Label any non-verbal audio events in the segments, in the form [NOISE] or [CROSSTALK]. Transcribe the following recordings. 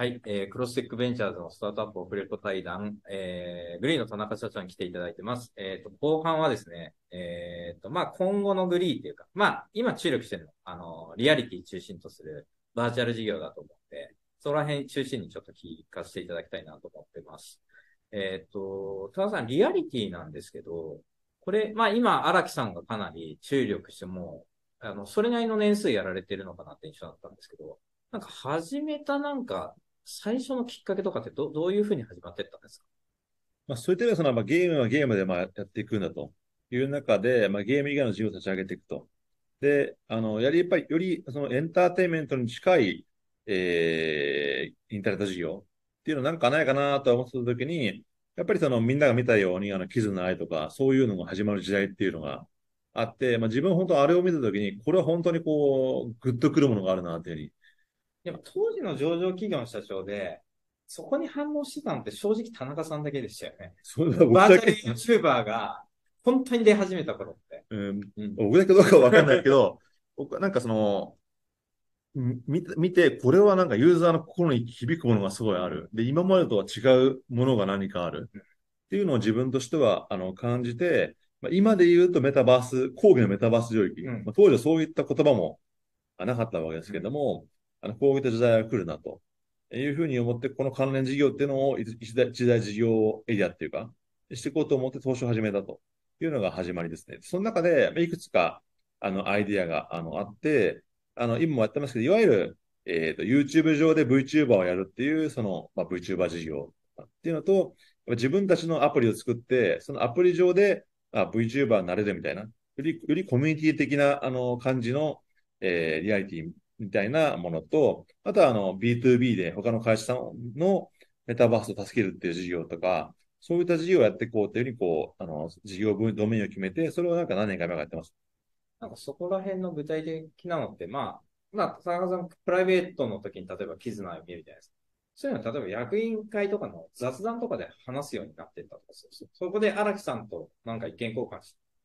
はい、えー、クロステックベンチャーズのスタートアップオフレコ対談、えー、グリーの田中社長に来ていただいてます。えっ、ー、と、後半はですね、えっ、ー、と、まあ、今後のグリーっていうか、まあ、今注力してるの、あの、リアリティ中心とするバーチャル事業だと思って、その辺中心にちょっと聞かせていただきたいなと思ってます。えっ、ー、と、田中さん、リアリティなんですけど、これ、まあ、今、荒木さんがかなり注力しても、あの、それなりの年数やられてるのかなって印象だったんですけど、なんか始めたなんか最初のきっかけとかってどどういうふうに始まっていったんですか？まあ、そういった意味でその、まあ、ゲームはゲームでまあやっていくんだという中で、まあ、ゲーム以外の事業を立ち上げていくと。で、あの、やり、やっぱりよりそのエンターテインメントに近い、えー、インターネット事業っていうのなんかないかなと思ってたときに、やっぱりそのみんなが見たように、あの、キズの愛とか、そういうのが始まる時代っていうのがあって、まあ、自分本当あれを見たときに、これは本当にこう、グッとくるものがあるなっていうふうにやっぱ当時の上場企業の社長で、そこに反応してたのって正直田中さんだけでしたよね。そうだ、バーチャル YouTuber が本当に出始めた頃って。うん、うん、僕だけどうかわかんないけど、[LAUGHS] 僕はなんかその、見見て、これはなんかユーザーの心に響くものがすごいある。で、今までとは違うものが何かある。っていうのを自分としてはあの感じて、まあ、今で言うとメタバース、講義のメタバース領域。うん、まあ、当時はそういった言葉もなかったわけですけども、あの、こういった時代が来るなというふうに思って、この関連事業っていうのを一大一大事業エリアっていうか、していこうと思って投資を始めたというのが始まりですね。その中で、いくつか、あの、アイディアが、あの、あって、あの、今もやってますけど、いわゆる、えっ、ー、と、YouTube 上で VTuber をやるっていう、その、まあ、VTuber 事業っていうのと、自分たちのアプリを作って、そのアプリ上で、あ、VTuber になれるみたいな、より、よりコミュニティ的な、あの、感じの、えー、リアリティみたいなものと、あとはあの B2B で他の会社さんのメタバースを助けるっていう事業とか、そういった事業をやっていこうというふうに、こう、あの、事業分、ドメインを決めて、それをなんか何年か前からやってます。なんかそこら辺の具体的なのって、まあ、まあ、田中さん、プライベートの時に例えばキズナを見るじゃないですか。そういうのは、例えば役員会とかの雑談とかで話すようになってったとか、そこで荒木さんとなんか意見交換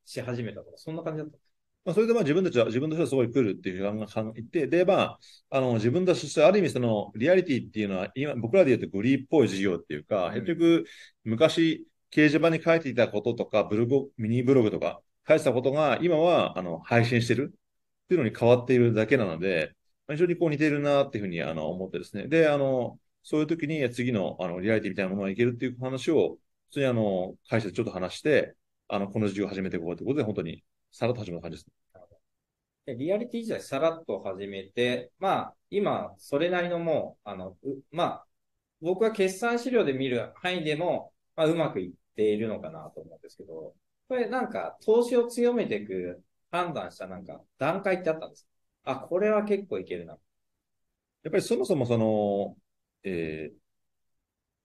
し始めたとか、そんな感じだったまあ、それでまあ自分たちは、自分としてはすごい来るっていう考えて、で、まあ、あの、自分たちとしてある意味その、リアリティっていうのは、今、僕らで言うとグリーっぽい事業っていうか、結局、昔、掲示板に書いていたこととか、ブログ、ミニブログとか、書いてたことが、今は、あの、配信してるっていうのに変わっているだけなので、非常にこう似ているなっていうふうに、あの、思ってですね。で、あの、そういう時に次の、あの、リアリティみたいなものがいけるっていう話を、普通にあの、会社でちょっと話して、あの、この事業を始めていこうということで、本当にさらっと始めた感じです。でリアリティ自体さらっと始めて、まあ、今、それなりのもう、あの、まあ、僕は決算資料で見る範囲でも、まあ、うまくいっているのかなと思うんですけど、これなんか、投資を強めていく判断したなんか、段階ってあったんですあ、これは結構いけるな。やっぱりそもそもその、え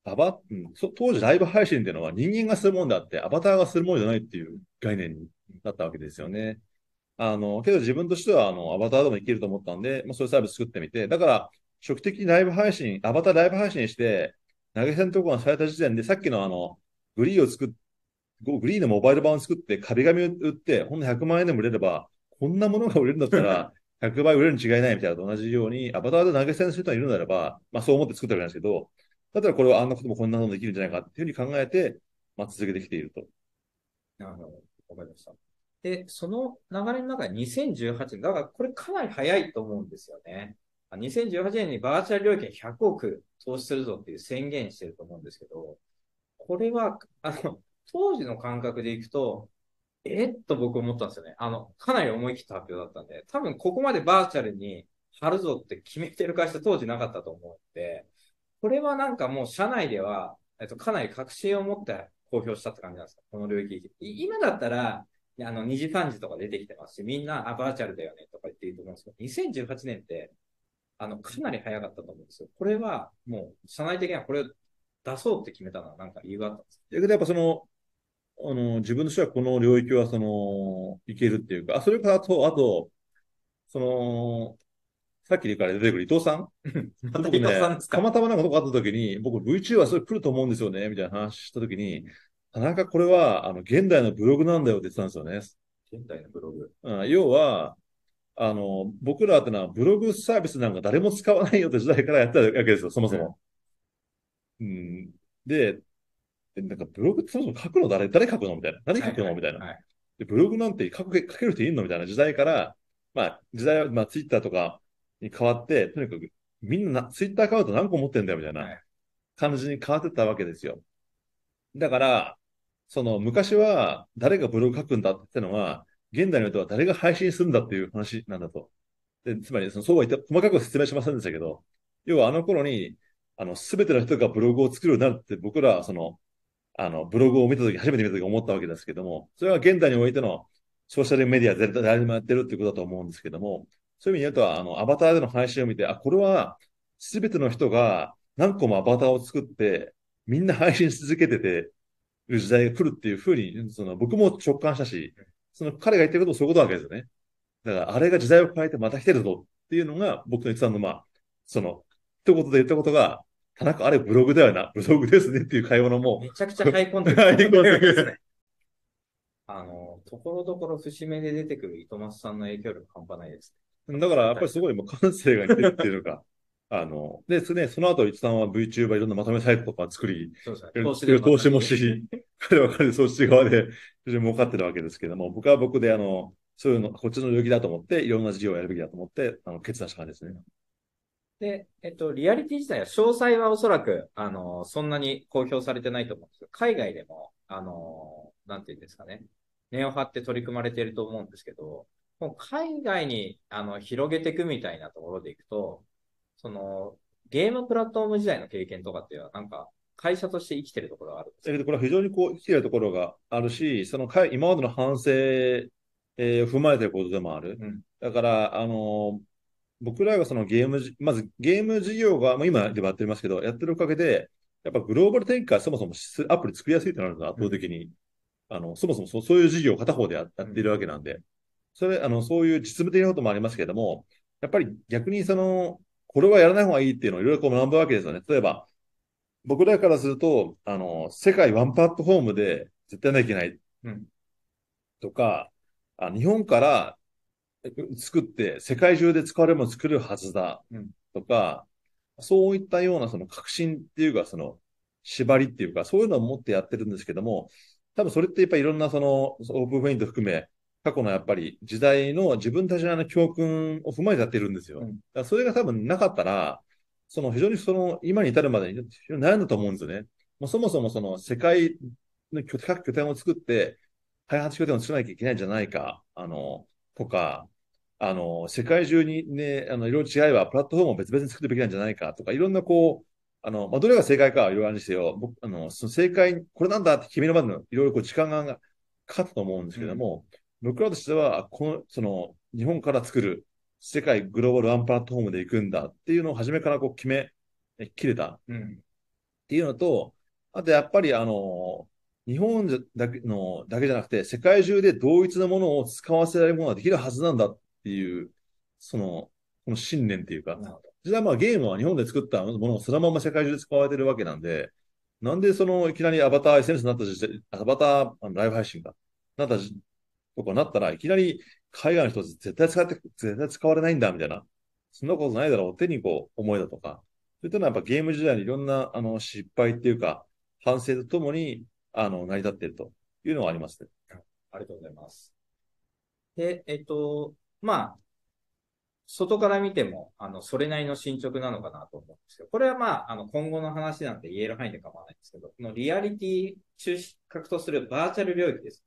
ー、アバ、うん、当時ライブ配信っていうのは人間がするもんであって、アバターがするものじゃないっていう概念になったわけですよね。あの、けど自分としては、あの、アバターでもいけると思ったんで、まあ、そういうサービス作ってみて、だから、初期的にライブ配信、アバターライブ配信して、投げ銭とこがされた時点で、さっきのあの、グリーを作っ、グリーのモバイル版を作って、壁紙を売って、ほんの100万円でも売れれば、こんなものが売れるんだったら、[LAUGHS] 100倍売れるに違いないみたいなと同じように、アバターで投げ銭する人がいるならば、まあそう思って作ったわけなんですけど、だったらこれはあんなこともこんなことできるんじゃないかっていうふうに考えて、まあ続けてきていると。なるほど。わかりました。で、その流れの中で2018年、だからこれかなり早いと思うんですよね。2018年にバーチャル領域に100億投資するぞっていう宣言してると思うんですけど、これは、あの、当時の感覚でいくと、えっと僕思ったんですよね。あの、かなり思い切った発表だったんで、多分ここまでバーチャルに貼るぞって決めてる会社当時なかったと思って、これはなんかもう社内では、えっと、かなり確信を持って公表したって感じなんですかこの領域。今だったら、あの、二次三次とか出てきてますし、みんな、あ、バーチャルだよねとか言っていいと思うんですけど、2018年って、あの、かなり早かったと思うんですよ。これは、もう、社内的にはこれを出そうって決めたのは何か理由があったんですか？だけどやっぱその、あの、自分としてはこの領域はその、いけるっていうか、あ、それからあと、あと、その、さっきから出てくる伊藤さん？ま [LAUGHS] た伊藤さんですか、ね、たまたまなんかとこあった時に、僕 VTuber それ来ると思うんですよね、みたいな話した時に、田中これは、あの、現代のブログなんだよって言ってたんですよね。現代のブログ。うん、要は、あの、僕らってのはブログサービスなんか誰も使わないよって時代からやってたわけですよ、そもそも。うん。で、なんかブログってそもそも書くの誰、誰書くのみたいな。何書くのみたいな。はい。で、ブログなんて書く書ける人いるのみたいな時代から、まあ、時代は、まあ、ツイッターとかに変わって、とにかく、みんなツイッターアカウント何個持ってんだよみたいはない感じに変わってったわけですよ。だから、その昔は誰がブログ書くんだってのは、現代においては誰が配信するんだっていう話なんだと。でつまり、そのそうは言って、細かく説明しませんでしたけど、要はあの頃に、あの、すべての人がブログを作るようになるって僕らはその、あの、ブログを見たとき、初めて見たとき思ったわけですけども、それは現代においてのソーシャルメディア絶対誰にもやってるっていうことだと思うんですけども、そういう意味で言うと、あの、アバターでの配信を見て、あ、これは、すべての人が何個もアバターを作って、みんな配信し続けてて、る時代が来るっていうふうに、その、僕も直感したし、その彼が言ってることもそういうことなわけですよね。だから、あれが時代を変えてまた来てるぞっていうのが、僕の一番の、まあ、その、一言で言ったことが、田中、あれブログだよな、ブログですねっていう会話のもめちゃくちゃハイコンテクトハイコンですね。[LAUGHS] あの、ところどころ節目で出てくる糸松さんの影響力半端ないです。う、だからやっぱりすごいもう感性が似てるっていうのが、あの、で、そ,、ね、その後、伊藤さんは VTuber いろんなまとめサイトとか作り、そうですね。投資投資もし、[LAUGHS] 彼は彼でそっち側で非常に儲かってるわけですけども、僕は僕であの、そういうの、こっちの領域だと思って、いろんな事業をやるべきだと思って、あの、決断した感じですね。で、えっと、リアリティ自体は、詳細はおそらく、あの、そんなに公表されてないと思うんですけど、海外でも、あの、なんていうんですかね、根を張って取り組まれていると思うんですけど、もう海外に、あの、広げていくみたいなところでいくと、その、ゲームプラットフォーム時代の経験とかっていうのは、なんか、会社として生きてるところがあるんですか？だけど、これは非常にこう、生きてるところがあるし、その今までの反省、えー踏まえてることでもある。うん。だから、あの僕らがそのゲームじ、まずゲーム事業が、まあ、今でもやってますけど、やってるおかげで、やっぱグローバル展開そもそもしアプリ作りやすいとなるのが圧倒的に、あの、そもそもそうそういう事業を片方でややっているわけなんで、それ、あの、そういう実務的なこともありますけれども、やっぱり逆にその、これはやらない方がいいっていうのをいろいろこう学ぶわけですよね。例えば、僕らからすると、あの、世界ワンプラットフォームで絶対なきゃいけない。うん。とか、あ日本からえ作って世界中で使われるものを作るはずだ。うん。とか、そういったようなその革新っていうか、その縛りっていうか、そういうのを持ってやってるんですけども、多分それってやっぱりいろんなそのオープンフェイント含め、過去のやっぱり時代の自分たちの教訓を踏まえてやってるんですよ。うんだからそれが多分なかったら、その非常にその今に至るまでに悩んだと思うんですよね。もうそもそもその世界の拠各拠点を作って、開発拠点を作らなきゃいけないんじゃないか、あの、とか、あの、世界中にね、あの、いろいろ違えば、プラットフォームを別々に作るべきなんじゃないかとか、いろんなこう、あの、まあ、どれが正解かはいろいろあるにせよ、僕、あの、その正解、これなんだって決めるまでのいろいろこう時間がかかったと思うんですけども、僕らとしては、この、その、日本から作る世界グローバルワンプラットフォームで行くんだっていうのを初めからこう決め、え切れたうん。っていうのと、あとやっぱりあの、日本だけの、だけじゃなくて、世界中で同一のものを使わせられるものができるはずなんだっていう、その、この信念っていうか。実はまあゲームは日本で作ったものをそのまま世界中で使われてるわけなんで、なんでそのいきなりアバター SNS になった時代、アバターライブ配信がなったじとかなったらいきなり海外の人絶対使って、絶対使われないんだみたいな、そんなことないだろうってにこう思いだとか、そういったのはやっぱゲーム時代にいろんなあの失敗っていうか、反省とともにあの成り立っているというのはありますね。ありがとうございます。で、えっと、まあ、外から見ても、あの、それなりの進捗なのかなと思うんですけど、これはまあ、あの、今後の話なんで言える範囲で構わないんですけど、このリアリティ中心格とするバーチャル領域です。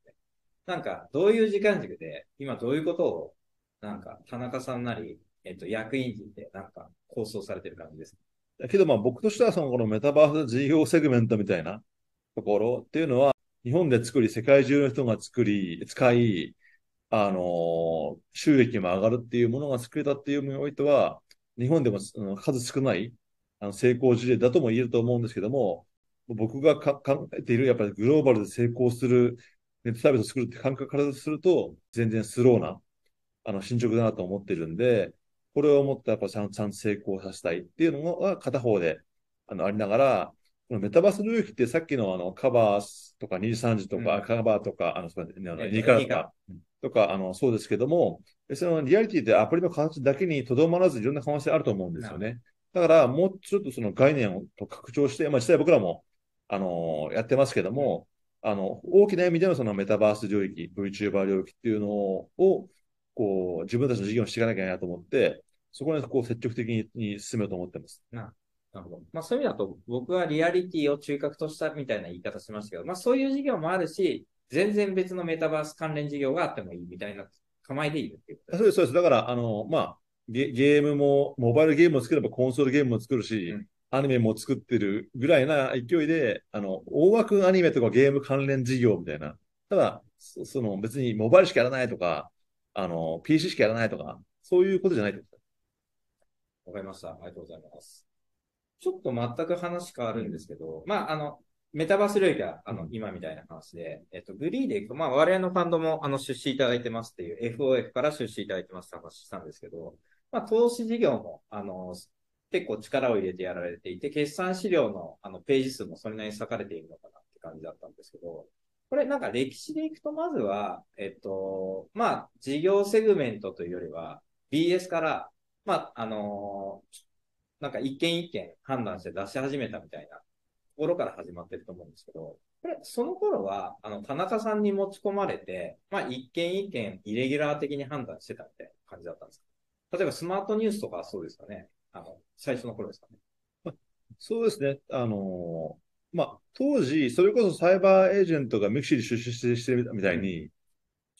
なんか、どういう時間軸で、今どういうことを、なんか、田中さんなり、えっと、役員陣で、なんか、構想されてる感じですか？だけどまあ僕としてはそのこのメタバース事業セグメントみたいなところっていうのは、日本で作り、世界中の人が作り、使い、あの、収益も上がるっていうものが作れたっていう意味においては、日本でも数少ないあの成功事例だとも言えると思うんですけども、僕が考えているやっぱりグローバルで成功するネットサービスを作るって感覚からすると、全然スローなあの進捗だなと思ってるんで、これをもっとやっぱちゃんちゃんと成功させたいっていうのが片方であのありながら、このメタバース領域ってさっきのあのカバーとか2時3時とか、うん。カバーとか、あの、すみません、あのえっと2からとか、とか、あの、そうですけども、そのリアリティってアプリの形だけにとどまらずいろんな可能性あると思うんですよね。だから、もうちょっとその概念をと拡張して、まあ実際僕らも、あのやってますけども、あの、大きな意味でのそのメタバース領域、VTuber 領域っていうのを、こう、自分たちの事業にしていかなきゃいけないなと思って、そこにこう積極的に進めようと思ってます。なるほど。まあそういう意味だと、僕はリアリティを中核としたみたいな言い方しましたけど、まあそういう事業もあるし、全然別のメタバース関連事業があってもいいみたいな構えでいるっていうことそうです、そうです。だから、あの、まあ、ゲゲームも、モバイルゲームを作ればコンソールゲームも作るし、うんアニメも作ってるぐらいな勢いで、あの、大枠アニメとかゲーム関連事業みたいな。ただ、そその別にモバイルしかやらないとか、あの、PC しかやらないとか、そういうことじゃないってことわかりました。ありがとうございます。ちょっと全く話変わるんですけど、まあ、あの、メタバース領域は、あの、今みたいな話で、えっと、グリーでいくと、まあ、我々のファンドも、あの、出資いただいてますっていう、FOF から出資いただいてますって話したんですけど、まあ、投資事業も、あの、結構力を入れてやられていて、決算資料の、あの、ページ数もそれなりに割かれているのかなって感じだったんですけど、これなんか歴史でいくと、まずは、えっと、まあ、事業セグメントというよりは、BS から、まあ、あのなんか一件一件判断して出し始めたみたいなところから始まってると思うんですけど、これ、その頃は、あの、田中さんに持ち込まれて、まあ、一件一件イレギュラー的に判断してたみたいな感じだったんですか？例えばスマートニュースとかはそうですかね？あの、最初の頃ですかねそうですね。あのまあ、当時、それこそサイバーエージェントがミクシーに出資してるみたいに、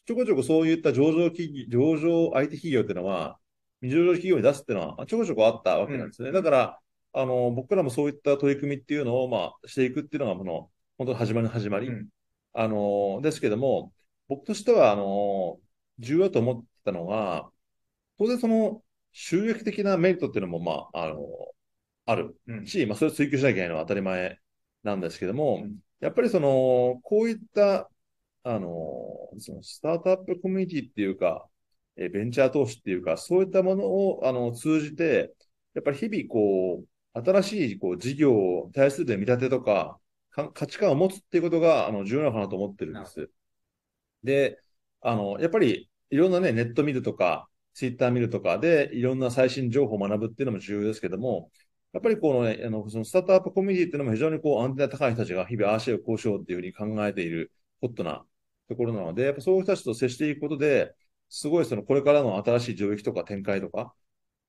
ちょこちょこそういった上場企業、上場 IT 企業っていうのは、未上場企業に出すっていうのはちょこちょこあったわけなんですね。だから、あの、僕らもそういった取り組みっていうのを、まあ、していくっていうのが、この、本当始まりの始まり。うんあの、ですけども、僕としては、あの、重要だと思ってたのが、当然その、収益的なメリットっていうのも、まあ、あの、あるうん。し、まあ、それを追求しなきゃいけないのは当たり前なんですけども、うんやっぱりその、こういった、あの、そのスタートアップコミュニティっていうか、えベンチャー投資っていうか、そういったものを、あの、通じて、やっぱり日々、こう、新しい、こう、事業を対する見立てとか、か価値観を持つっていうことが、あの、重要なのかなと思ってるんです。で、あの、やっぱり、いろんなね、ネット見るとか、ツイッター見るとかで、いろんな最新情報を学ぶっていうのも重要ですけども、やっぱりこのね、あの、そのスタートアップコミュニティっていうのも非常にこう、アンテナ高い人たちが日々、ああしよう、こうしようっていうふうに考えているホットなところなので、やっぱそういう人たちと接していくことで、すごいその、これからの新しい領域とか展開とか、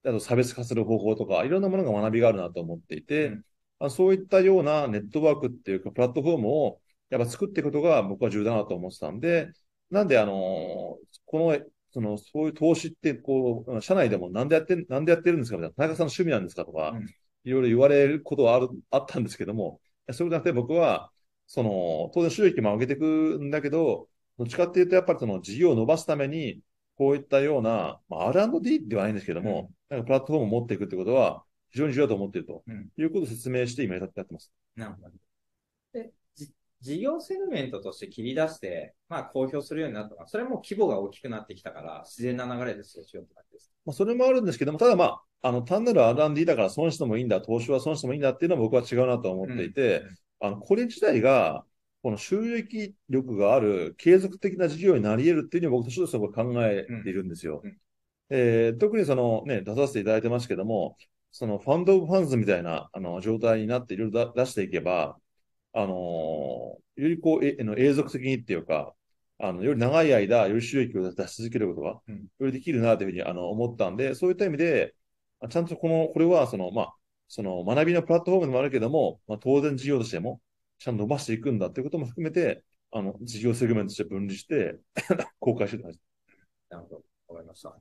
あと差別化する方法とか、いろんなものが学びがあるなと思っていて、うん。あそういったようなネットワークっていうか、プラットフォームをやっぱ作っていくことが僕は重要だなと思ってたんで、なんで、あの、この、その、そういう投資って、こう、社内でもなんでやってん、なんでやってるんですかみたいな、田中さんの趣味なんですかとか、うんいろいろ言われることはある、あったんですけども、そうじゃなくて僕は、その、当然収益も上げていくんだけど、どっちかっていうと、やっぱりその事業を伸ばすために、こういったような、まあ、R&D ではないんですけども、なんかプラットフォームを持っていくってことは、非常に重要だと思っているとうんいうことを説明して今やってます。なるほど。事業セグメントとして切り出して、まあ公表するようになったのは、それも規模が大きくなってきたから、自然な流れでそうしようって感じです。まあ、それもあるんですけども、ただまあ、あの、単なる R&D だから損してもいいんだ、投資は損してもいいんだっていうのは僕は違うなと思っていて、あの、これ自体が、この収益力がある継続的な事業になり得るっていうのは僕としては考えているんですよ。うんうんえー特にそのね、出させていただいてますけども、その fund of funds みたいなあの状態になっていろいろ出していけば、あのーよりこう、えあの永続的にっていうか、あの、より長い間、より収益を出し続けることが、うんよりできるなというふうにあの思ったんで、そういった意味で、あちゃんとこの、これはその、まあ、その学びのプラットフォームでもあるけども、まあ、当然事業としても、ちゃんと伸ばしていくんだっていうことも含めて、あの、事業セグメントとして分離して、[LAUGHS] 公開してた。なるほど。わかりました。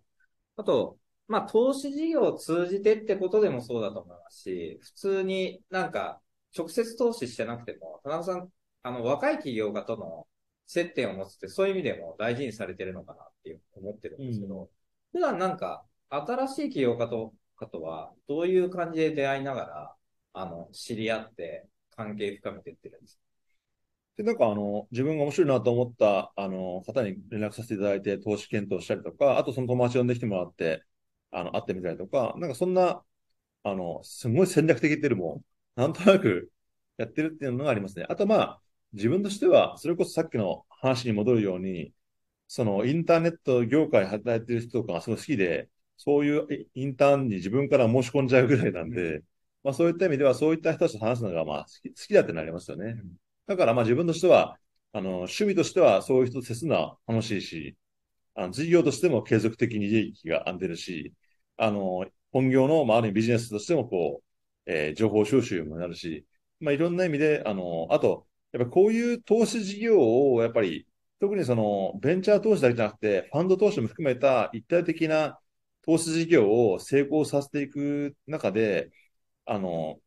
あと、まあ、投資事業を通じてってことでもそうだと思いますし、普通になんか、直接投資してなくても、田中さん、あの、若い企業家との接点を持つって、そういう意味でも大事にされてるのかなっていう思ってるんですけど、普段なんか、新しい企業家と、かとは、どういう感じで出会いながら、あの、知り合って、関係深めていってるんですか？で、なんかあの、自分が面白いなと思った、あの、方に連絡させていただいて、投資検討したりとか、あとその友達呼んできてもらって、あの、会ってみたりとか、なんかそんな、あの、すごい戦略的っていうよりも、なんとなく、やってるっていうのがありますね。あとまあ、自分としては、それこそさっきの話に戻るように、そのインターネット業界で働いてる人とかがすごい好きで、そういうインターンに自分から申し込んじゃうぐらいなんで、まあそういった意味ではそういった人たちと話すのがまあ好き好きだってなりますよね。だからまあ自分としては、あの、趣味としてはそういう人と接するのは楽しいし、あの事業としても継続的に利益が出るし、あの、本業の、まあ、ある意味ビジネスとしてもこう、えー情報収集もなるし、まあいろんな意味で、あの、あと、やっぱこういう投資事業をやっぱり、特にそのベンチャー投資だけじゃなくて、ファンド投資も含めた一体的な投資事業を成功させていく中で、あの、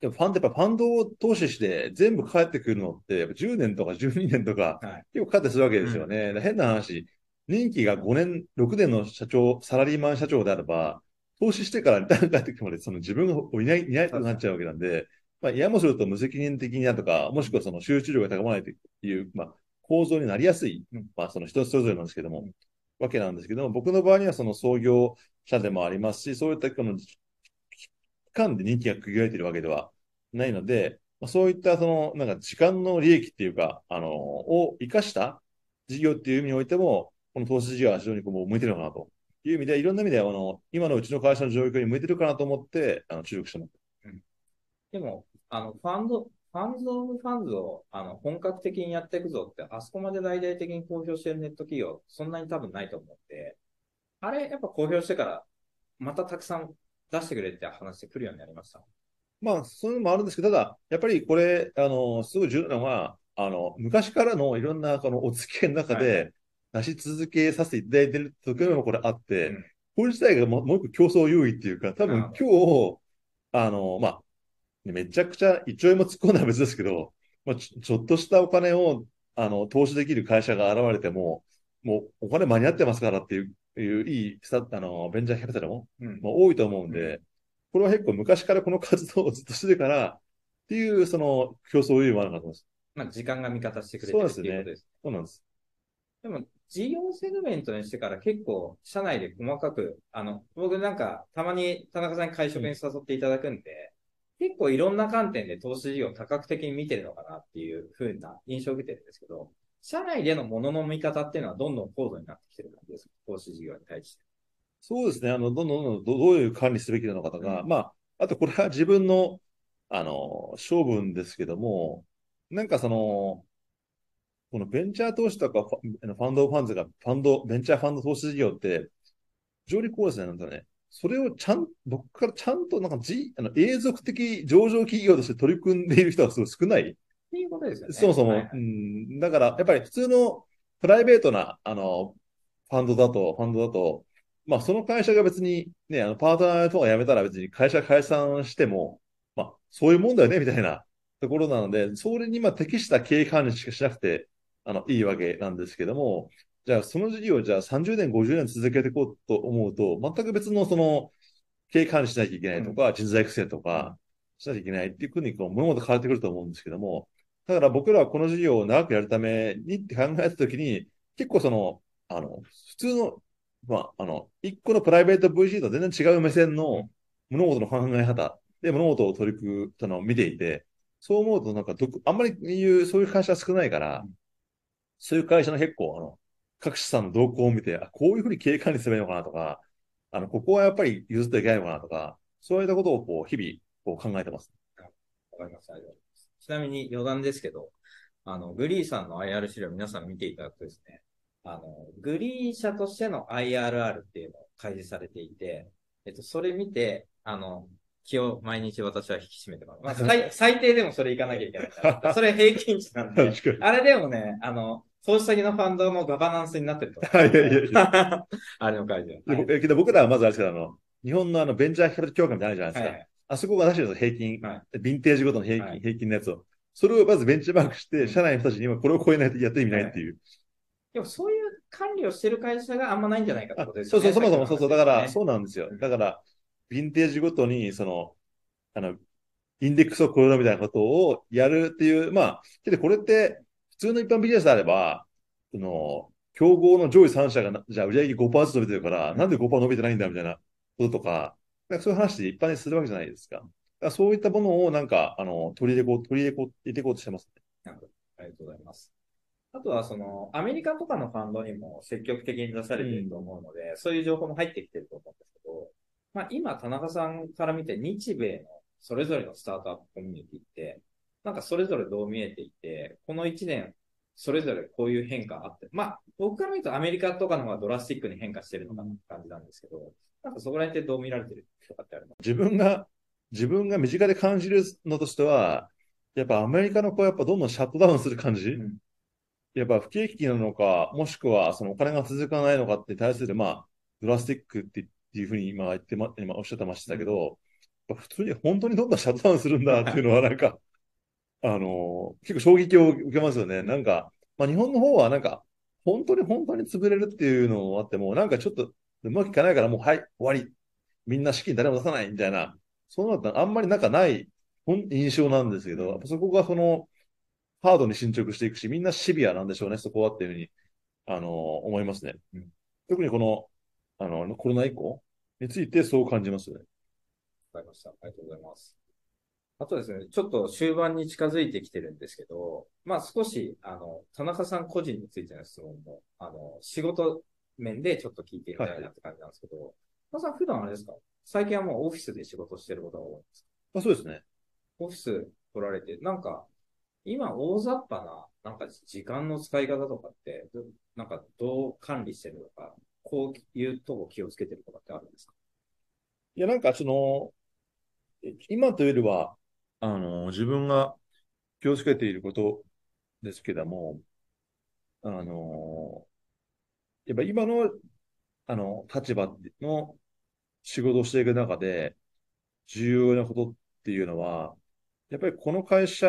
でもファンド、やっぱファンドを投資して全部返ってくるのって、やっぱ10年とか12年とか、はい結構かかってするわけですよね。で変な話、任期が5年、6年の社長、サラリーマン社長であれば、投資してからリターン返ってくるまで、その自分がいない、いないとなっちゃうわけなんで、まあ、ややもすると無責任的になとか、もしくはその集中力が高まらないという、まあ、構造になりやすい、うん。まあ、その人それぞれなんですけども、うんわけなんですけども、僕の場合にはその創業者でもありますし、そういったこの期間で人気が区切られているわけではないので、まあ、そういったその、なんか時間の利益っていうか、あの、を生かした事業っていう意味においても、この投資事業は非常にこう向いてるのかなという意味で、いろんな意味で、あの、今のうちの会社の状況に向いてるかなと思って、あの、注力してます。でも、あの、ファンド、 funds of funds を、あの、本格的にやっていくぞって、あそこまで大々的に公表してるネット企業、そんなに多分ないと思って、あれ、やっぱ公表してから、またたくさん出してくれって話してくるようになりました。まあ、そういうのもあるんですけど、ただ、やっぱりこれ、あの、すごい重要なのは、あの、昔からのいろんな、このお付き合いの中で、出し続けさせていただいている時もこれあって、うんこれ自体がもうもう一個競争優位っていうか、多分あ今日、あの、まあ、ねめちゃくちゃ一兆円も突っ込んだら別ですけど、まあ、ちょっとしたお金を、あの、投資できる会社が現れても、もうお金間に合ってますからっていう、いういいスタ、あの、ベンチャーキャピタルも、うん。まあ、多いと思うんで、これは結構昔からこの活動をずっとしてるから、っていう、その、競争優位もあるかと思います。まあ、時間が味方してくれてるっていうことです。そうなんです。でも、事業セグメントにしてから結構、社内で細かく、あの、僕なんか、たまに田中さんに会食に誘っていただくんで、結構いろんな観点で投資事業を多角的に見てるのかなっていう風な印象を受けてるんですけど、社内でのものの見方っていうのはどんどん高度になってきてる感じですか？投資事業に対して。そうですね。あの、どんどんどんどういう管理すべきなのかとか、うんまあ、あとこれは自分の、あの、勝負ですけども、なんかその、このベンチャー投資とかファンドファンズが、ファンド、ベンチャーファンド投資事業って、非常にこうですね、なんだね。それをちゃん、僕からちゃんとなんかじ、あの、永続的上場企業として取り組んでいる人がすごい少ない。っていうことですよね。そもそも、はいうん、だから、やっぱり普通のプライベートな、あの、ファンドだと、ファンドだと、まあ、その会社が別に、ね、あの、パートナーとか辞めたら別に会社解散しても、まあ、そういうもんだよね、みたいなところなので、それにまあ適した経営管理しかしなくて、あの、いいわけなんですけども、じゃあ、その事業をじゃあ30年、50年続けていこうと思うと、全く別のその、経営管理しなきゃいけないとか、人材育成とか、しなきゃいけないっていうふうに、こう、物事変わってくると思うんですけども、だから僕らはこの事業を長くやるためにって考えたときに、結構その、あの、普通の、まあ、あの、一個のプライベート VC と全然違う目線の物事の考え方で物事を取り組む、その、見ていて、そう思うとなんかあんまり言う、そういう会社は少ないから、そういう会社の結構、あの、各社さんの動向を見て、あ、こういうふうに経営管理すればいいのかなとか、あの、ここはやっぱり譲ってはいけないのかなとか、そういったことをこう、日々、こう考えてます。わかりました。ありがとうございます。ちなみに余談ですけど、あの、グリーさんの IR 資料皆さん見ていただくとですね、あの、グリー社としての IRR っていうのを開示されていて、えっと、それ見て、あの、気を毎日私は引き締めてます。まあ、最 [LAUGHS] 最低でもそれいかなきゃいけないから。それ平均値なんで。あれでもね、あの、投資先のファンドのガバナンスになってると。[LAUGHS] いやいやいや [LAUGHS] あれの会場。で僕えけど僕らはまずあれですけど、あの、日本のあの、ベンチャーキャピタル協会みたいなじゃないですか。はい。あそこが出してるんですよ、平均。はヴィンテージごとの平均、はい平均のやつを。それをまずベンチマークして、社内の人たちにはこれを超えないとやって意味ないっていう。でもそういう管理をしてる会社があんまないんじゃないかってあことですよね。そうそう、そもそもそうそう。だから、ねそうなんですよう。んだから、ヴィンテージごとに、その、あの、インデックスを超えるみたいなことをやるっていう、まあ、けどこれって、普通の一般ビジネスであれば、その、競合の上位3社がな、じゃあ売上5%ずつ伸びてるから、なんで5%伸びてないんだみたいなこととか、かそういう話で一般にするわけじゃないですか。らそういったものをなんか、あの、取り入れこう、取り入れこう、入れていこうとしてますね。なるほど。ありがとうございます。あとは、その、アメリカとかのファンドにも積極的に出されていると思うので、そういう情報も入ってきてると思うんですけど、まあ今、田中さんから見て日米のそれぞれのスタートアップコミュニティって、なんかそれぞれどう見えていて、この1年、それぞれこういう変化あって、まあ僕から見るとアメリカとかの方がドラスティックに変化してるのかなって感じなんですけど、なんかそこら辺ってどう見られてるとかってあるの？自分が、自分が身近で感じるのとしては、やっぱアメリカの子はやっぱどんどんシャットダウンする感じ、うん。やっぱ不景気なのか、もしくはそのお金が続かないのかって対する、まあ、ドラスティックってっていうふうに今言ってま、今おっしゃってましたけど、やっぱ普通に本当にどんどんシャットダウンするんだっていうのはなんか、あの結構衝撃を受けますよね。なんか、まあ日本の方はなんか、本当に本当に潰れるっていうのもあっても、なんかちょっとうまくいかないからもう、はい、終わり。みんな資金誰も出さないみたいな、そうなったらあんまりなんかないほん印象なんですけど、そこがその、ハードに進捗していくし、みんなシビアなんでしょうね、そこはっていうふうに、あの思いますね。特にこの、あの、コロナ以降についてそう感じますよね。わかりました。ありがとうございます。あとですね、ちょっと終盤に近づいてきてるんですけど、まあ少し、あの、田中さん個人についての質問も、あの、仕事面でちょっと聞いてみたいなって感じなんですけど、田中さん普段あれですか？最近はもうオフィスで仕事してることが多いんですか？まあ、そうですね。オフィス取られて、なんか、今大雑把な、なんか時間の使い方とかって、どなんかどう管理してるのか、こういうとこ気をつけてるとかってあるんですか？いや、なんかその、え今というよりは、あの、自分が気をつけていることですけども、あの、やっぱ今の、あの、立場の仕事をしていく中で、重要なことっていうのは、やっぱりこの会社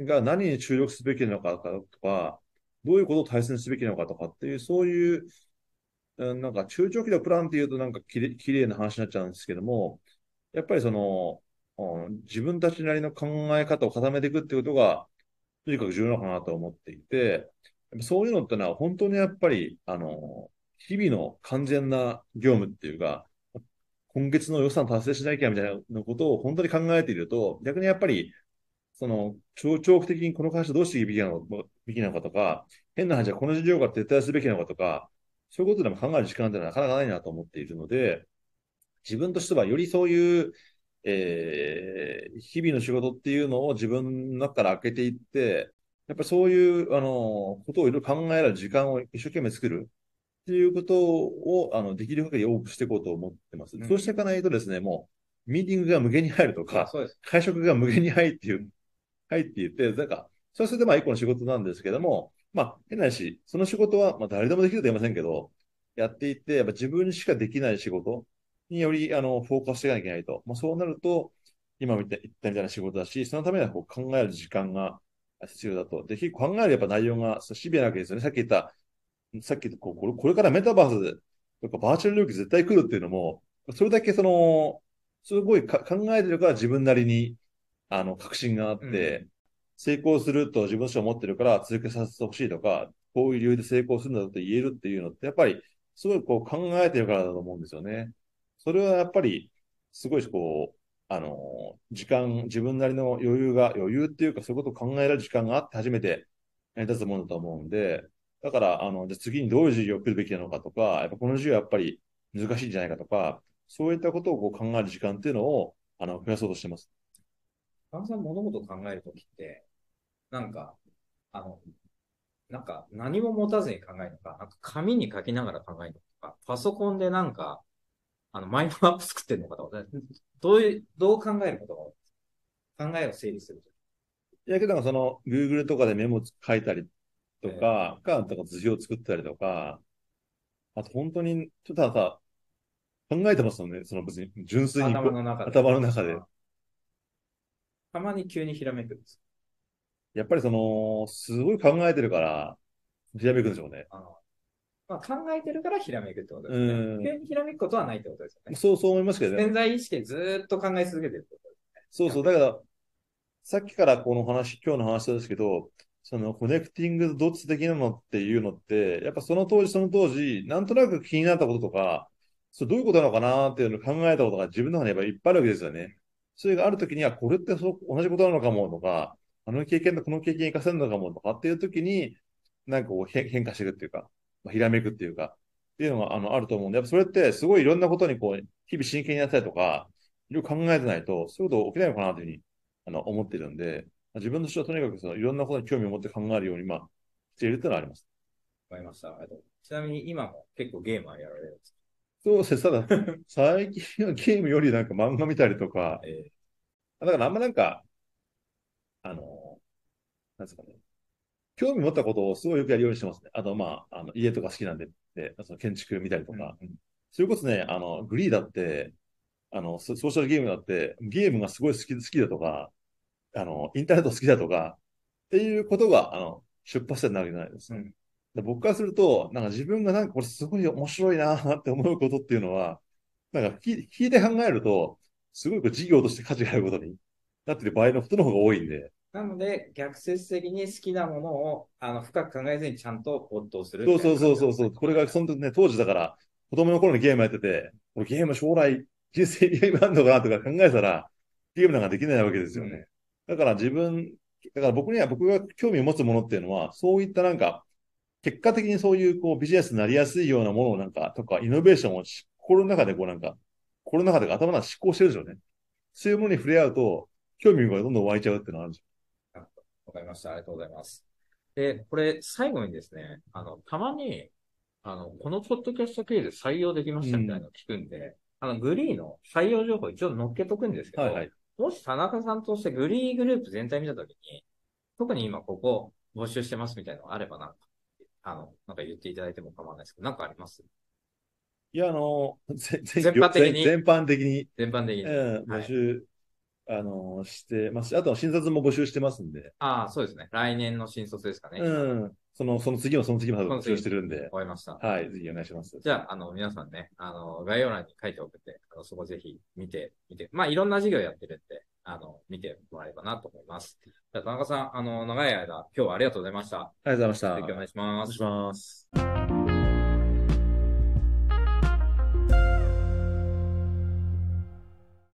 が何に注力すべきなのかとか、どういうことを大切にすべきなのかとかっていう、そういう、なんか中長期のプランっていうとなんかきれきれいな話になっちゃうんですけども、やっぱりその、うん自分たちなりの考え方を固めていくっていうことが、とにかく重要なのかなと思っていて、そういうのってのは本当にやっぱり、あの、日々の完全な業務っていうか、今月の予算達成しなきゃみたいなことを本当に考えていると、逆にやっぱり、その、長長期的にこの会社どうしていくべきなのかべきなのかとか、変な話はこの事業から撤退すべきなのかとか、そういうことでも考える時間ってのはなかなかないなと思っているので、自分としてはよりそういう、えー日々の仕事っていうのを自分の中から開けていって、やっぱりそういう、あの、ことをいろいろ考える時間を一生懸命作るっていうことを、あの、できる限り多くしていこうと思ってます。うんそうしていかないとですね、もう、ミーティングが無限に入るとか。会食が無限に入っていう、入っていって、なんか、そうするとまあ一個の仕事なんですけども、まあ変なし、その仕事はまあ誰でもできるとは言いませんけど、やっていって、やっぱ自分にしかできない仕事により、あの、フォーカスしていかなきゃいけないと。まあそうなると、今言ったみたいな仕事だし、そのためにはこう考える時間が必要だと。で、結構考えるやっぱ内容がシビアなわけですよね。さっき言った、さっき言ったこうこれ、これからメタバースとかバーチャル領域絶対来るっていうのも、それだけその、すごいか考えてるから自分なりに、あの、確信があって、う成功すると自分としては思ってるから続けさせてほしいとか、こういう理由で成功するんだって言えるっていうのって、やっぱりすごいこう考えてるからだと思うんですよね。それはやっぱり、すごいこう、あの、時間、自分なりの余裕が、余裕っていうかそういうことを考えられる時間があって初めて成り立つものだと思うんで、だから、あの、じゃ次にどういう授業を来るべきなのかとか、やっぱこの授業はやっぱり難しいんじゃないかとか、そういったことをこう考える時間っていうのを、あの、増やそうとしてます。田中さん物事を考えるときって、なんか、あの、なんか何も持たずに考えるのか、なんか紙に書きながら考えるのか、パソコンでなんか、あの、マインドマップ作ってるのかとか、どういう、どう考えることが考えを整理するといやけどその、Google とかでメモ書いたりとか、か、とか図表作ったりとか、あと本当に、ちょっとさ、考えてますよね。その別に、純粋に頭の中で。頭の中で。たまに急にひらめくんです。やっぱりその、すごい考えてるから、ひらめくんでしょうね。あのまあ、考えてるからひらめくってことですね。にひらめくことはないってことですよね。そう、そう思いますけどね。潜在意識でずーっと考え続けてるってことですそうそう。だから、さっきからこの話、今日の話ですけど、そのコネクティングドッツ的なのっていうのって、やっぱその当時その当時、なんとなく気になったこととか、それどういうことなのかなっていうのを考えたことが自分の中にやっぱいっぱいあるわけですよね。それがあるときには、これってそう同じことなのかもとか、あの経験とこの経験活かせるのかもとかっていうときに、なんかこう変変化していくっていうか、まあ、ひらめくっていうか、っていうのがあのあると思うんで、やっぱそれってすごいいろんなことにこう、日々真剣にやったりとか、いろいろ考えてないと、そういうこと起きないのかなというふうにあの思ってるんで、自分としてはとにかくそのいろんなことに興味を持って考えるように、まあ、しているっていうのはあります。わかりました。あとちなみに今も結構ゲームはやられるんですか？そうです。ただ、[LAUGHS] 最近はゲームよりなんか漫画見たりとか、えだからあんまなんか、あの、なんですかね。興味持ったことをすごいよくやるようにしてますね。あと、まあ、あの家とか好きなんで、でその建築見たりとか。うんそれこそね、あの、グリーだって、あの、ソソーシャルゲームだって、ゲームがすごい好き好きだとか、あの、インターネット好きだとか、っていうことが、あの、出発点になるわけじゃないですか。うんで僕からすると、なんか自分がなんかこれすごい面白いなって思うことっていうのは、なんか聞聞いて考えると、すごいこう事業として価値があることになってる場合のことの方が多いんで、なので、逆説的に好きなものをあの深く考えずにちゃんと没頭する。そうそうそうそうそう。これが、その時ね、当時だから、子供の頃にゲームやってて、俺ゲーム将来、人生にゲームあんのかなとか考えたら、ゲームなんかできないわけですよね。だから自分、だから僕には僕が興味を持つものっていうのは、そういったなんか、結果的にそういうこうビジネスになりやすいようなものをなんか、とか、イノベーションをし心の中でこうなんか、心の中で頭の中で思考してるんですよね。そういうものに触れ合うと、興味がどんどん湧いちゃうっていうのがあるんですよ。わかりました。ありがとうございます。で、これ、最後にですね、あの、たまに、あの、このポッドキャスト経由で採用できましたみたいなのを聞くんで、あの、グリーの採用情報一応載っけとくんですけど、はいはい。もし田中さんとしてグリーグループ全体見たときに、特に今ここ募集してますみたいなのがあればなんか、あの、なんか言っていただいても構わないですけど、なんかあります？いや、あの、全全般的に全般的に、全般的に。ええはい募集、あの、してます。あとは診察も募集してますんで、ああ、そうですね。来年の新卒ですかね。うん。その、その次もその次も募集してるんで、わかりました。はい、ぜひお願いします。じゃあ、あの、皆さんね、あの、概要欄に書いておくんで、あの、そこぜひ見て、見て、まあ、いろんな授業やってるんで、あの、見てもらえればなと思います。じゃあ、田中さん、あの、長い間、今日はありがとうございました。ありがとうございました。ぜひお願いしますお願いし。ます。